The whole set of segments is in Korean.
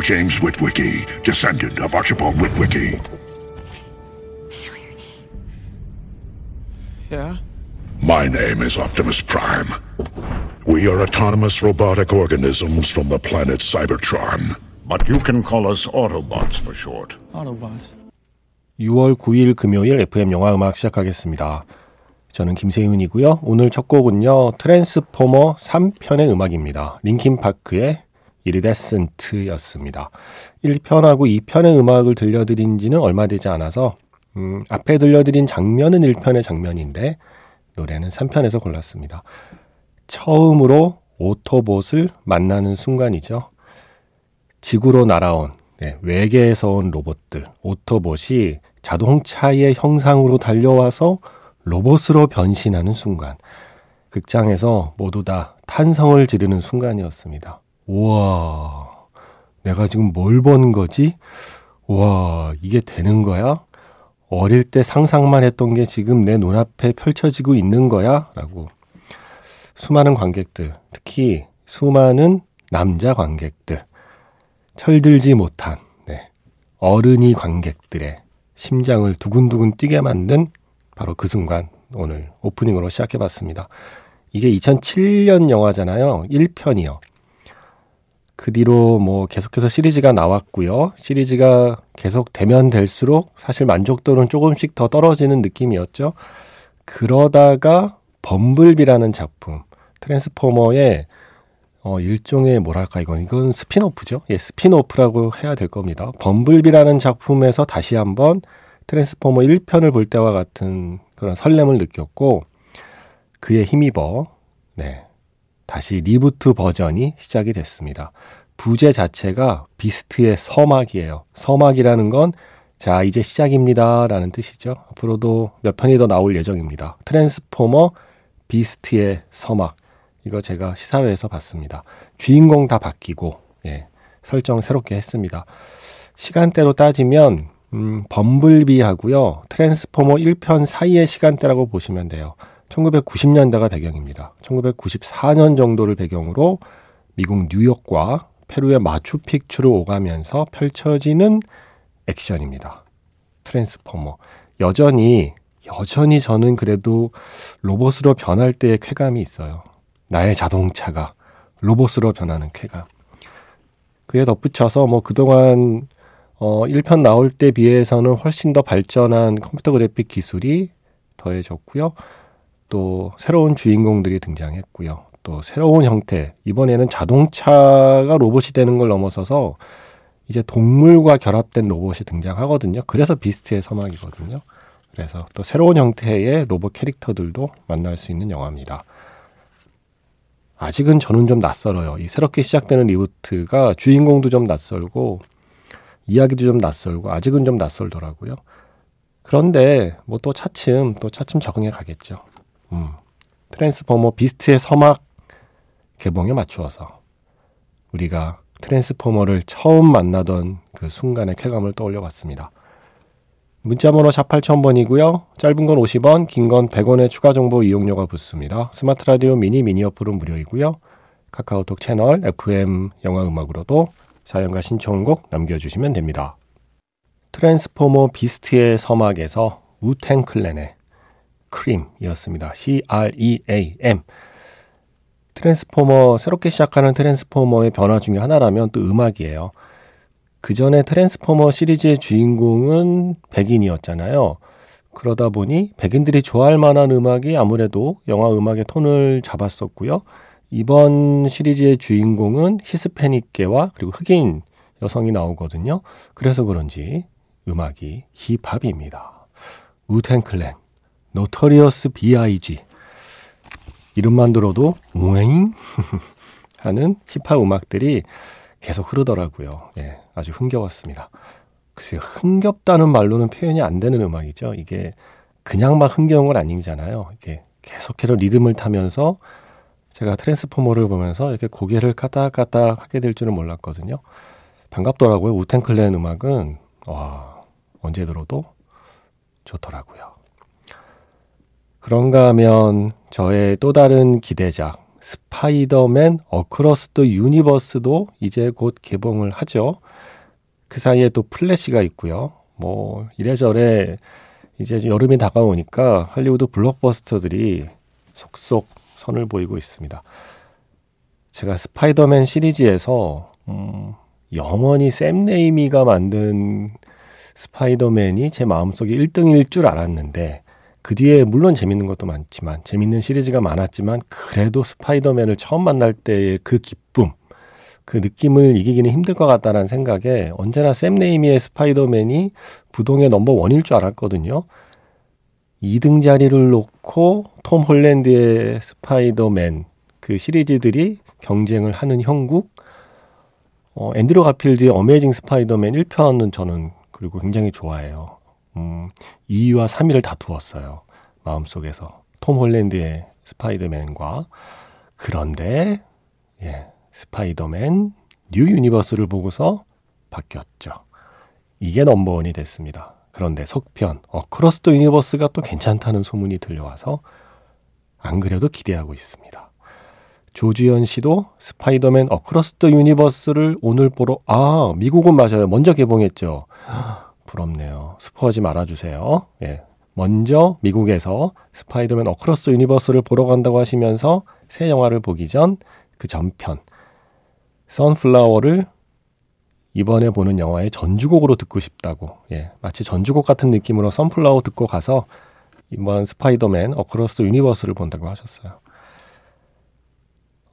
Samuel James Witwicky, descendant of Archibald Witwicky? Yeah? My name is Optimus Prime. We are autonomous robotic organisms from the planet Cybertron. But you can call us Autobots for short. Autobots. 6월 9일 금요일 FM 영화 음악 시작하겠습니다. 저는 김세윤이고요. 오늘 첫 곡은요. 트랜스포머 3편의 음악입니다. 링킨 파크의 이르데센트였습니다. 1편하고 2편의 음악을 들려드린 지는 얼마 되지 않아서 음, 앞에 들려드린 장면은 1편의 장면인데 노래는 3편에서 골랐습니다. 처음으로 오토봇을 만나는 순간이죠. 지구로 날아온 네, 외계에서 온 로봇들, 오토봇이 자동차의 형상으로 달려와서 로봇으로 변신하는 순간. 극장에서 모두 다 탄성을 지르는 순간이었습니다. 우와, 내가 지금 뭘본 거지? 우와, 이게 되는 거야? 어릴 때 상상만 했던 게 지금 내 눈앞에 펼쳐지고 있는 거야? 라고. 수많은 관객들, 특히 수많은 남자 관객들, 철들지 못한 네, 어른이 관객들의 심장을 두근두근 뛰게 만든 바로 그 순간 오늘 오프닝으로 시작해 봤습니다. 이게 2007년 영화잖아요. 1편이요. 그 뒤로 뭐 계속해서 시리즈가 나왔고요. 시리즈가 계속 되면 될수록 사실 만족도는 조금씩 더 떨어지는 느낌이었죠. 그러다가 범블비라는 작품, 트랜스포머의 어, 일종의 뭐랄까 이건 이건 spin-off죠. 예, spin-off라고 해야 될 겁니다. 범블비라는 작품에서 다시 한번 트랜스포머 1편을 볼 때와 같은 그런 설렘을 느꼈고 그에 힘입어 네. 다시 reboot 버전이 시작이 됐습니다. 부제 자체가 비스트의 서막이에요. 서막이라는 건 자, 이제 시작입니다. 라는 뜻이죠. 앞으로도 몇 편이 더 나올 예정입니다. 트랜스포머 비스트의 서막. 이거 제가 시사회에서 봤습니다. 주인공 다 바뀌고, 예, 설정 새롭게 했습니다. 시간대로 따지면, 음, 범블비하고요, 트랜스포머 1편 사이의 시간대라고 보시면 돼요. 1990년대가 배경입니다. 1994년 정도를 배경으로 미국 뉴욕과 페루의 마추픽추를 오가면서 펼쳐지는 액션입니다. 트랜스포머. 여전히, 여전히 저는 그래도 로봇으로 변할 때의 쾌감이 있어요. 나의 자동차가 로봇으로 변하는 쾌감. 그에 덧붙여서 뭐 그동안 어 1편 나올 때 비해서는 훨씬 더 발전한 컴퓨터 그래픽 기술이 더해졌고요. 또 새로운 주인공들이 등장했고요. 또 새로운 형태. 이번에는 자동차가 로봇이 되는 걸 넘어서서 이제 동물과 결합된 로봇이 등장하거든요. 그래서 비스트의 서막이거든요. 그래서 또 새로운 형태의 로봇 캐릭터들도 만날 수 있는 영화입니다. 아직은 저는 좀 낯설어요. 이 새롭게 시작되는 reboot가 주인공도 좀 낯설고 이야기도 좀 낯설고 아직은 좀 낯설더라고요. 그런데 뭐 또 차츰 또 차츰 적응해 가겠죠. 음. 트랜스포머 비스트의 서막 개봉에 맞추어서 우리가 트랜스포머를 처음 만나던 그 순간의 쾌감을 떠올려 봤습니다. 문자번호 샵 8000번이고요. 짧은 건 50원, 긴 건 100원의 추가 정보 이용료가 붙습니다. 스마트 라디오 미니 미니 어플은 무료이고요. 카카오톡 채널 FM 영화 음악으로도 사연과 신청곡 남겨주시면 됩니다. 트랜스포머 비스트의 서막에서 우텐 클랜의 크림이었습니다. C-R-E-A-M. 트랜스포머, 새롭게 시작하는 트랜스포머의 변화 중에 하나라면 또 음악이에요. 그 전에 트랜스포머 시리즈의 주인공은 백인이었잖아요. 그러다 보니 백인들이 좋아할 만한 음악이 아무래도 영화 음악의 톤을 잡았었고요. 이번 시리즈의 주인공은 히스패닉계와 그리고 흑인 여성이 나오거든요. 그래서 그런지 음악이 힙합입니다. 우텐클랜, 노터리어스 B.I.G. 이름만 들어도 우잉 하는 힙합 음악들이 계속 흐르더라고요. 예, 아주 흥겨웠습니다. 글쎄 흥겹다는 말로는 표현이 안 되는 음악이죠. 이게 그냥 막 흥겨운 건 아니잖아요. 이게 계속해서 리듬을 타면서 제가 트랜스포머를 보면서 이렇게 고개를 까딱까딱 하게 될 줄은 몰랐거든요. 반갑더라고요. 우탱클랜 음악은 와 언제 들어도 좋더라고요. 그런가 하면 저의 또 다른 기대작 스파이더맨 어크로스 더 유니버스도 이제 곧 개봉을 하죠. 그 사이에 또 플래시가 있고요. 뭐 이래저래 이제 여름이 다가오니까 할리우드 블록버스터들이 속속 선을 보이고 있습니다. 제가 스파이더맨 시리즈에서 음, 영원히 샘 레이미가 만든 스파이더맨이 제 마음속에 1등일 줄 알았는데 그 뒤에 물론 재밌는 것도 많지만 재밌는 시리즈가 많았지만 그래도 스파이더맨을 처음 만날 때의 그 기쁨 그 느낌을 이기기는 힘들 것 같다는 생각에 언제나 샘 레이미의 스파이더맨이 부동의 number one일 줄 알았거든요. 2등 자리를 놓고 톰 홀랜드의 스파이더맨 그 시리즈들이 경쟁을 하는 형국 어, 앤드류 가필드의 어메이징 스파이더맨 1편은 저는 그리고 굉장히 좋아해요. 음, 2위와 3위를 다투었어요. 마음속에서. 톰 홀랜드의 스파이더맨과. 그런데, 예, 스파이더맨 뉴 유니버스를 보고서 바뀌었죠. 이게 number one이 됐습니다. 그런데 속편, 어크로스 더 유니버스가 또 괜찮다는 소문이 들려와서 안 그래도 기대하고 있습니다. 조주현 씨도 스파이더맨 어크로스 더 유니버스를 오늘 보러, 아, 미국은 맞아요. 먼저 개봉했죠. 부럽네요. 스포하지 말아주세요. 예. 먼저 미국에서 스파이더맨 어크로스 유니버스를 보러 간다고 하시면서 새 영화를 보기 전 그 전편 Sunflower를 이번에 보는 영화의 전주곡으로 듣고 싶다고 예, 마치 전주곡 같은 느낌으로 Sunflower 듣고 가서 이번 스파이더맨 어크로스 유니버스를 본다고 하셨어요.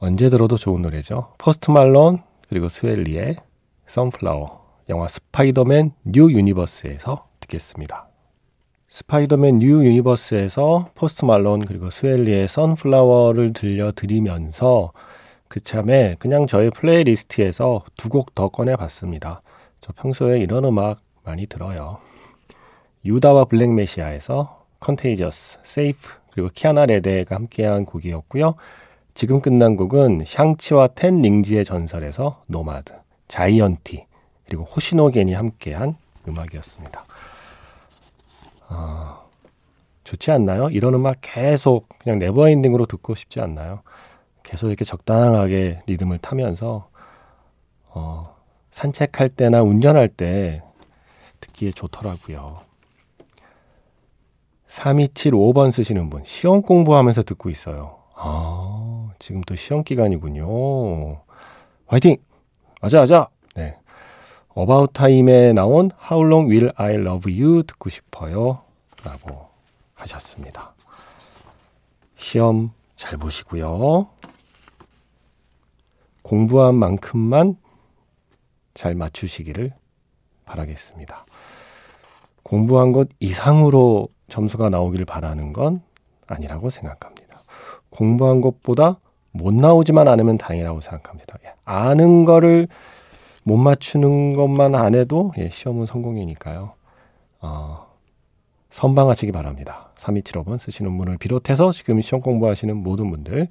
언제 들어도 좋은 노래죠. 포스트 말론 그리고 스웨이 리의 Sunflower 영화 스파이더맨 뉴 유니버스에서 듣겠습니다. 스파이더맨 뉴 유니버스에서 포스트 말론 그리고 스웨이 리의 Sunflower를 들려드리면서 그참에 그냥 저의 playlist에서 두 곡 더 꺼내봤습니다. 저 평소에 이런 음악 많이 들어요. 유다와 블랙메시아에서 Contagious, 세이프 그리고 키아나 레데가 함께한 곡이었고요. 지금 끝난 곡은 샹치와 텐 링즈의 전설에서 Nomad, 자이언티 그리고 호시노겐이 함께한 음악이었습니다. 어, 좋지 않나요? 이런 음악 계속 그냥 never ending으로 듣고 싶지 않나요? 계속 이렇게 적당하게 리듬을 타면서 어, 산책할 때나 운전할 때 듣기에 좋더라고요. 3275번 쓰시는 분, 시험 공부하면서 듣고 있어요. 아, 지금 또 시험 기간이군요. 화이팅! 아자, 아자! 네. 어바웃 타임에 나온 How Long Will I Love You 듣고 싶어요. 라고 하셨습니다. 시험 잘 보시고요. 공부한 만큼만 잘 맞추시기를 바라겠습니다. 공부한 것 이상으로 점수가 나오길 바라는 건 아니라고 생각합니다. 공부한 것보다 못 나오지만 않으면 다행이라고 생각합니다. 예, 아는 거를 못 맞추는 것만 안 해도 예, 시험은 성공이니까요. 어, 선방하시기 바랍니다. 3275번 쓰시는 분을 비롯해서 지금 시험 공부하시는 모든 분들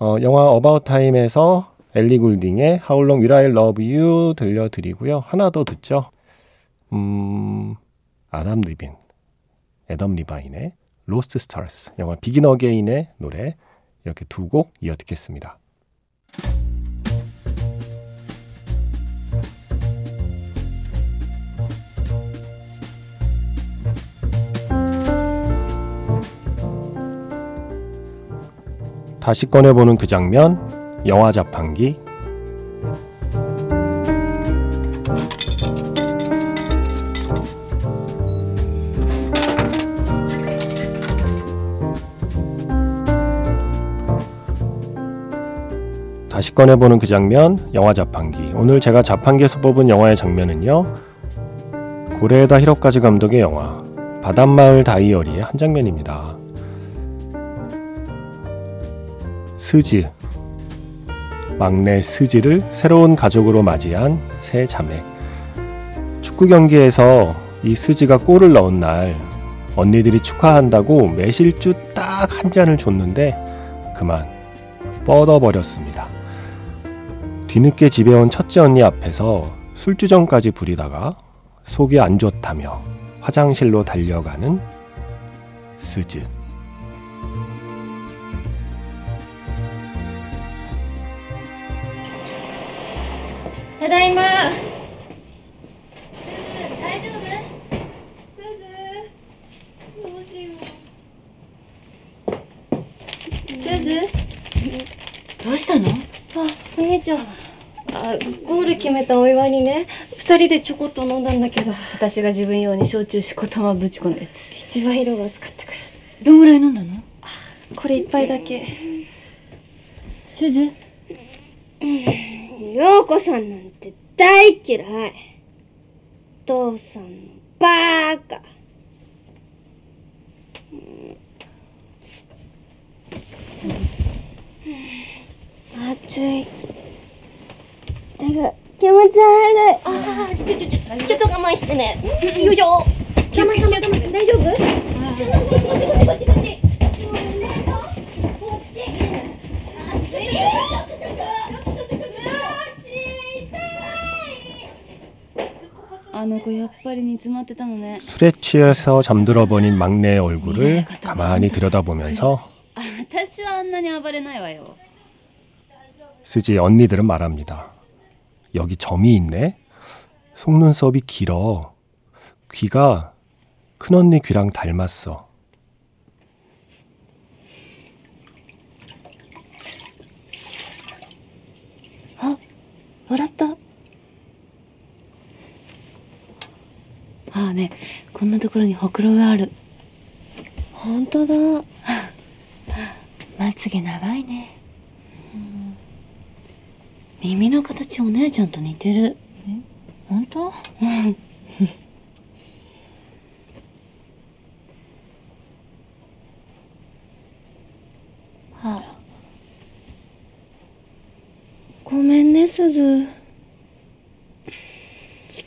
어, 영화 어바웃 타임에서 엘리 굴딩의 How Long Will I Love You 들려드리고요. 하나 더 듣죠. 음, 아담 리빈, 애덤 리바인의 Lost Stars, 영화 비긴 어게인의 노래 이렇게 두 곡 이어 듣겠습니다. 다시 꺼내보는 그 장면, 영화 자판기. 다시 꺼내보는 그 장면, 영화 자판기. 오늘 제가 자판기에서 뽑은 영화의 장면은요, 고레에다 히로까지 감독의 영화, 바닷마을 다이어리의 한 장면입니다. 스즈 막내 스즈를 새로운 가족으로 맞이한 새 자매 축구 경기에서 이 스즈가 골을 넣은 날 언니들이 축하한다고 매실주 딱 한 잔을 줬는데 그만 뻗어버렸습니다. 뒤늦게 집에 온 첫째 언니 앞에서 술주정까지 부리다가 속이 안 좋다며 화장실로 달려가는 스즈. ただいま。大丈夫？すず。どうしよう。すず？どうしたの？あお姉ちゃん。あゴール決めたお祝いにね二人でちょこっと飲んだんだけど。私が自分用に焼酎しこたまぶち込んだやつ。一番色が薄かったから。どんぐらい飲んだの？これ一杯だけ。すず？陽子さんなんて大嫌い。父さんのバーカ。暑い。手が気持ち悪い。あーちょちょちょちょっと我慢してね。よいしょ。我慢我慢我慢大丈夫こっちこっちこっちこっち 술에 취해서 잠들어 버린 막내의 얼굴을 가만히 들여다보면서 쓰지 언니들은 말합니다. 여기 점이 있네. 속눈썹이 길어. 귀가 큰언니 귀랑 닮았어. 어? 알았다. ああねこんなところにほくろがある。本当だ。まつげ長いね。耳の形お姉ちゃんと似てる。本当？はあごめんねすず。し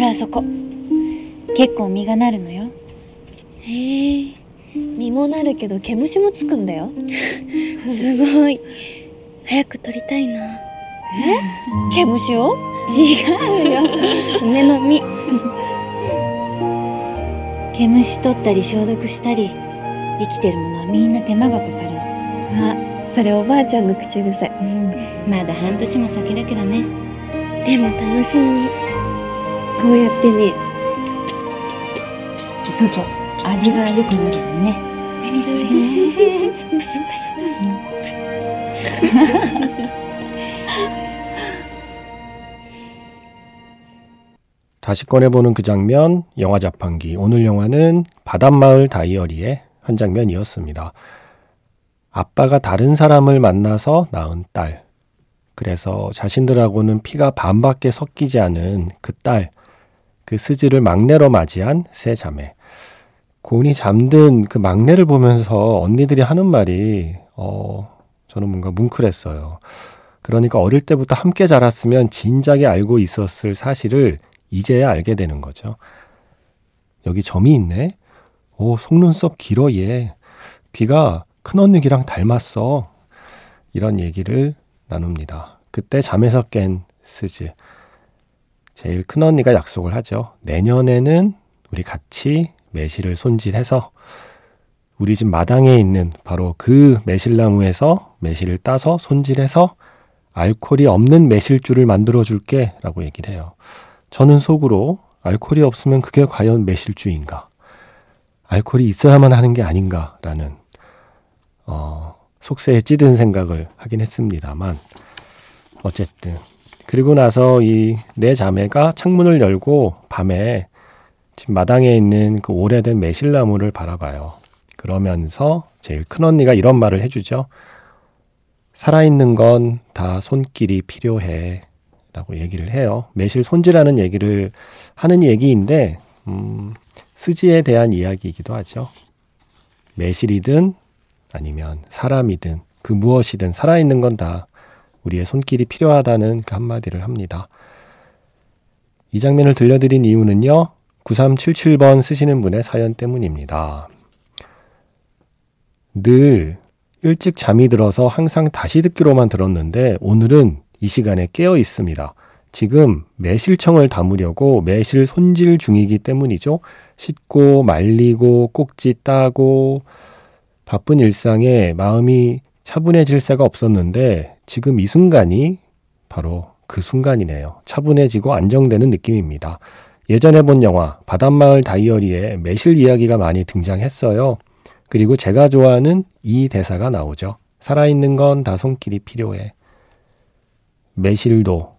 ほらあそこ。結構実がなるのよ。へえ。実もなるけど毛虫もつくんだよ。すごい。早く取りたいな。え？毛虫を？違うよ。梅の実。毛虫取ったり消毒したり生きてるものはみんな手間がかかる。のあそれおばあちゃんの口癖。まだ半年も先だけどね。でも楽しみこうやってねそうそう味が良くなるのにね何それプスプス 다시 꺼내보는 그 장면, 영화 자판기. 오늘 영화는 바닷마을 다이어리의 한 장면이었습니다. 아빠가 다른 사람을 만나서 낳은 딸. 그래서 자신들하고는 피가 반밖에 섞이지 않은 그 딸, 그 스지를 막내로 맞이한 세 자매. 곤히 잠든 그 막내를 보면서 언니들이 하는 말이, 어, 저는 뭔가 뭉클했어요. 그러니까 어릴 때부터 함께 자랐으면 진작에 알고 있었을 사실을 이제야 알게 되는 거죠. 여기 점이 있네? 오, 속눈썹 길어, 얘. 귀가 큰언니 귀랑 닮았어. 이런 얘기를 나눕니다. 그때 잠에서 깬 스즈. 제일 큰 언니가 약속을 하죠. 내년에는 우리 같이 매실을 손질해서 우리 집 마당에 있는 바로 그 매실나무에서 매실을 따서 손질해서 알코올이 없는 매실주를 만들어 줄게 라고 얘기를 해요. 저는 속으로 알코올이 없으면 그게 과연 매실주인가? 알코올이 있어야만 하는 게 아닌가라는 어, 속세에 찌든 생각을 하긴 했습니다만 어쨌든 그리고 나서 이네 자매가 창문을 열고 밤에 집 마당에 있는 그 오래된 매실나무를 바라봐요. 그러면서 제일 큰 언니가 이런 말을 해주죠. 살아있는 건 다 손길이 필요해. 라고 얘기를 해요. 매실 손질하는 얘기를 하는 얘기인데, 음, 스지에 대한 이야기이기도 하죠. 매실이든 아니면 사람이든 그 무엇이든 살아있는 건 다 우리의 손길이 필요하다는 그 한마디를 합니다. 이 장면을 들려드린 이유는요, 9377번 쓰시는 분의 사연 때문입니다. 늘 일찍 잠이 들어서 항상 다시 듣기로만 들었는데 오늘은 이 시간에 깨어 있습니다. 지금 매실청을 담으려고 매실 손질 중이기 때문이죠. 씻고 말리고 꼭지 따고 바쁜 일상에 마음이 차분해질 새가 없었는데 지금 이 순간이 바로 그 순간이네요. 차분해지고 안정되는 느낌입니다. 예전에 본 영화 바닷마을 다이어리에 매실 이야기가 많이 등장했어요. 그리고 제가 좋아하는 이 대사가 나오죠. 살아있는 건 다 손길이 필요해. 매실도,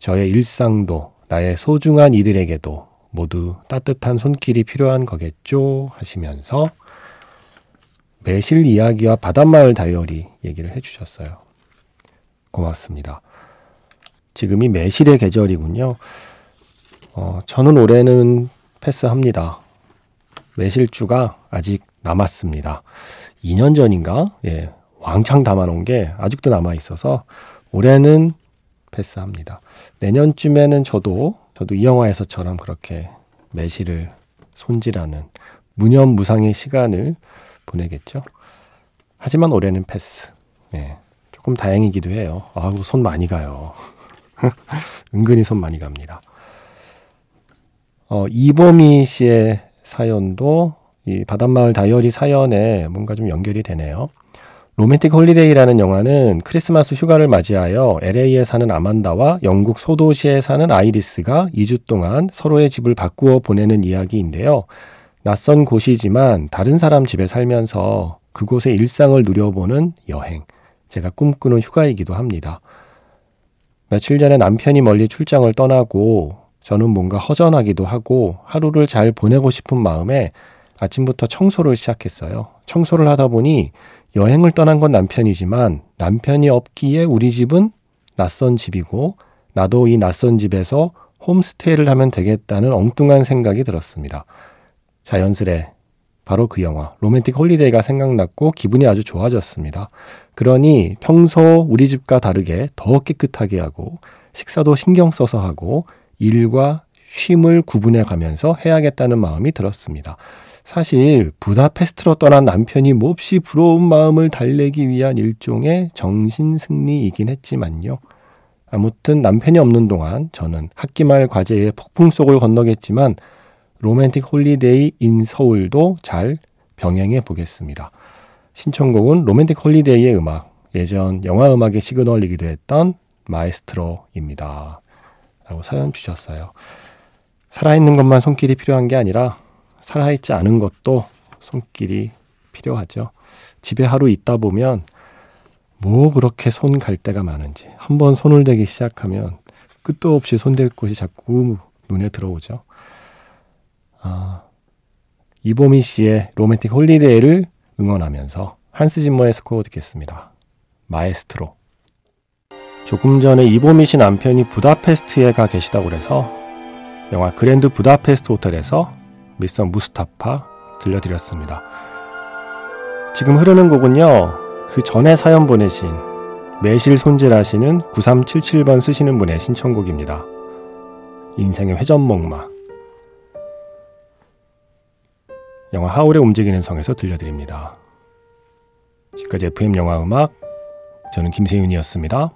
저의 일상도, 나의 소중한 이들에게도 모두 따뜻한 손길이 필요한 거겠죠? 하시면서 매실 이야기와 바닷마을 다이어리 얘기를 해주셨어요. 고맙습니다. 지금이 매실의 계절이군요. 어, 저는 올해는 패스합니다. 매실주가 아직 남았습니다. 2년 전인가? 예, 왕창 담아놓은 게 아직도 남아 있어서 올해는 패스합니다. 내년쯤에는 저도 저도 이 영화에서처럼 그렇게 매실을 손질하는 무념무상의 시간을 보내겠죠. 하지만 올해는 패스. 예, 조금 다행이기도 해요. 아우 손 많이 가요. 은근히 손 많이 갑니다. 어, 이보미 씨의 사연도 이 바닷마을 다이어리 사연에 뭔가 좀 연결이 되네요. 로맨틱 홀리데이라는 영화는 크리스마스 휴가를 맞이하여 LA에 사는 아만다와 영국 소도시에 사는 아이리스가 2주 동안 서로의 집을 바꾸어 보내는 이야기인데요. 낯선 곳이지만 다른 사람 집에 살면서 그곳의 일상을 누려보는 여행. 제가 꿈꾸는 휴가이기도 합니다. 며칠 전에 남편이 멀리 출장을 떠나고 저는 뭔가 허전하기도 하고 하루를 잘 보내고 싶은 마음에 아침부터 청소를 시작했어요. 청소를 하다 보니 여행을 떠난 건 남편이지만 남편이 없기에 우리 집은 낯선 집이고 나도 이 낯선 집에서 홈스테이를 하면 되겠다는 엉뚱한 생각이 들었습니다. 자연스레 바로 그 영화 로맨틱 홀리데이가 생각났고 기분이 아주 좋아졌습니다. 그러니 평소 우리 집과 다르게 더 깨끗하게 하고 식사도 신경 써서 하고 일과 쉼을 구분해 가면서 해야겠다는 마음이 들었습니다. 사실 부다페스트로 떠난 남편이 몹시 부러운 마음을 달래기 위한 일종의 정신 승리이긴 했지만요. 아무튼 남편이 없는 동안 저는 학기말 과제의 폭풍 속을 건너겠지만 로맨틱 홀리데이 인 서울도 잘 병행해 보겠습니다. 신청곡은 로맨틱 홀리데이의 음악, 예전 영화 음악의 시그널이기도 했던 마에스트로입니다. 라고 사연 주셨어요. 살아있는 것만 손길이 필요한 게 아니라 살아있지 않은 것도 손길이 필요하죠. 집에 하루 있다 보면 뭐 그렇게 손 갈 데가 많은지 한번 손을 대기 시작하면 끝도 없이 손댈 곳이 자꾸 눈에 들어오죠. 아, 이보미 씨의 로맨틱 홀리데이를 응원하면서 한스 짐머의 스코어 듣겠습니다. 마에스트로. 조금 전에 이보미 씨 남편이 부다페스트에 가 계시다고 그래서 영화 그랜드 부다페스트 호텔에서 미스터 무스타파 들려드렸습니다. 지금 흐르는 곡은요, 그 전에 사연 보내신 매실 손질하시는 9377번 쓰시는 분의 신청곡입니다. 인생의 회전목마. 영화 하울의 움직이는 성에서 들려드립니다. 지금까지 FM 영화 음악, 저는 김세윤이었습니다.